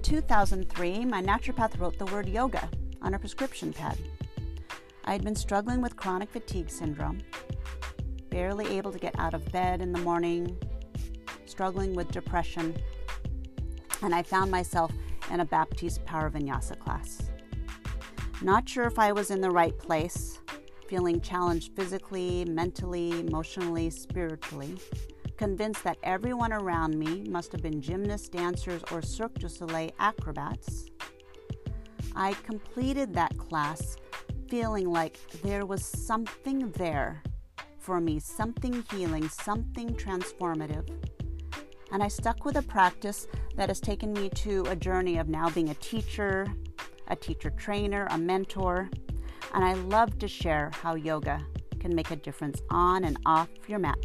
2003, my naturopath wrote the word yoga on a prescription pad. I had been struggling with chronic fatigue syndrome, barely able to get out of bed in the morning, struggling with depression, and I found myself in a Baptiste Power Vinyasa class. Not sure if I was in the right place, feeling challenged physically, mentally, emotionally, spiritually, convinced that everyone around me must have been gymnasts, dancers, or Cirque du Soleil acrobats. I completed that class feeling like there was something there for me, something healing, something transformative. And I stuck with a practice that has taken me to a journey of now being a teacher, a teacher trainer, a mentor, and I love to share how yoga can make a difference on and off your mat.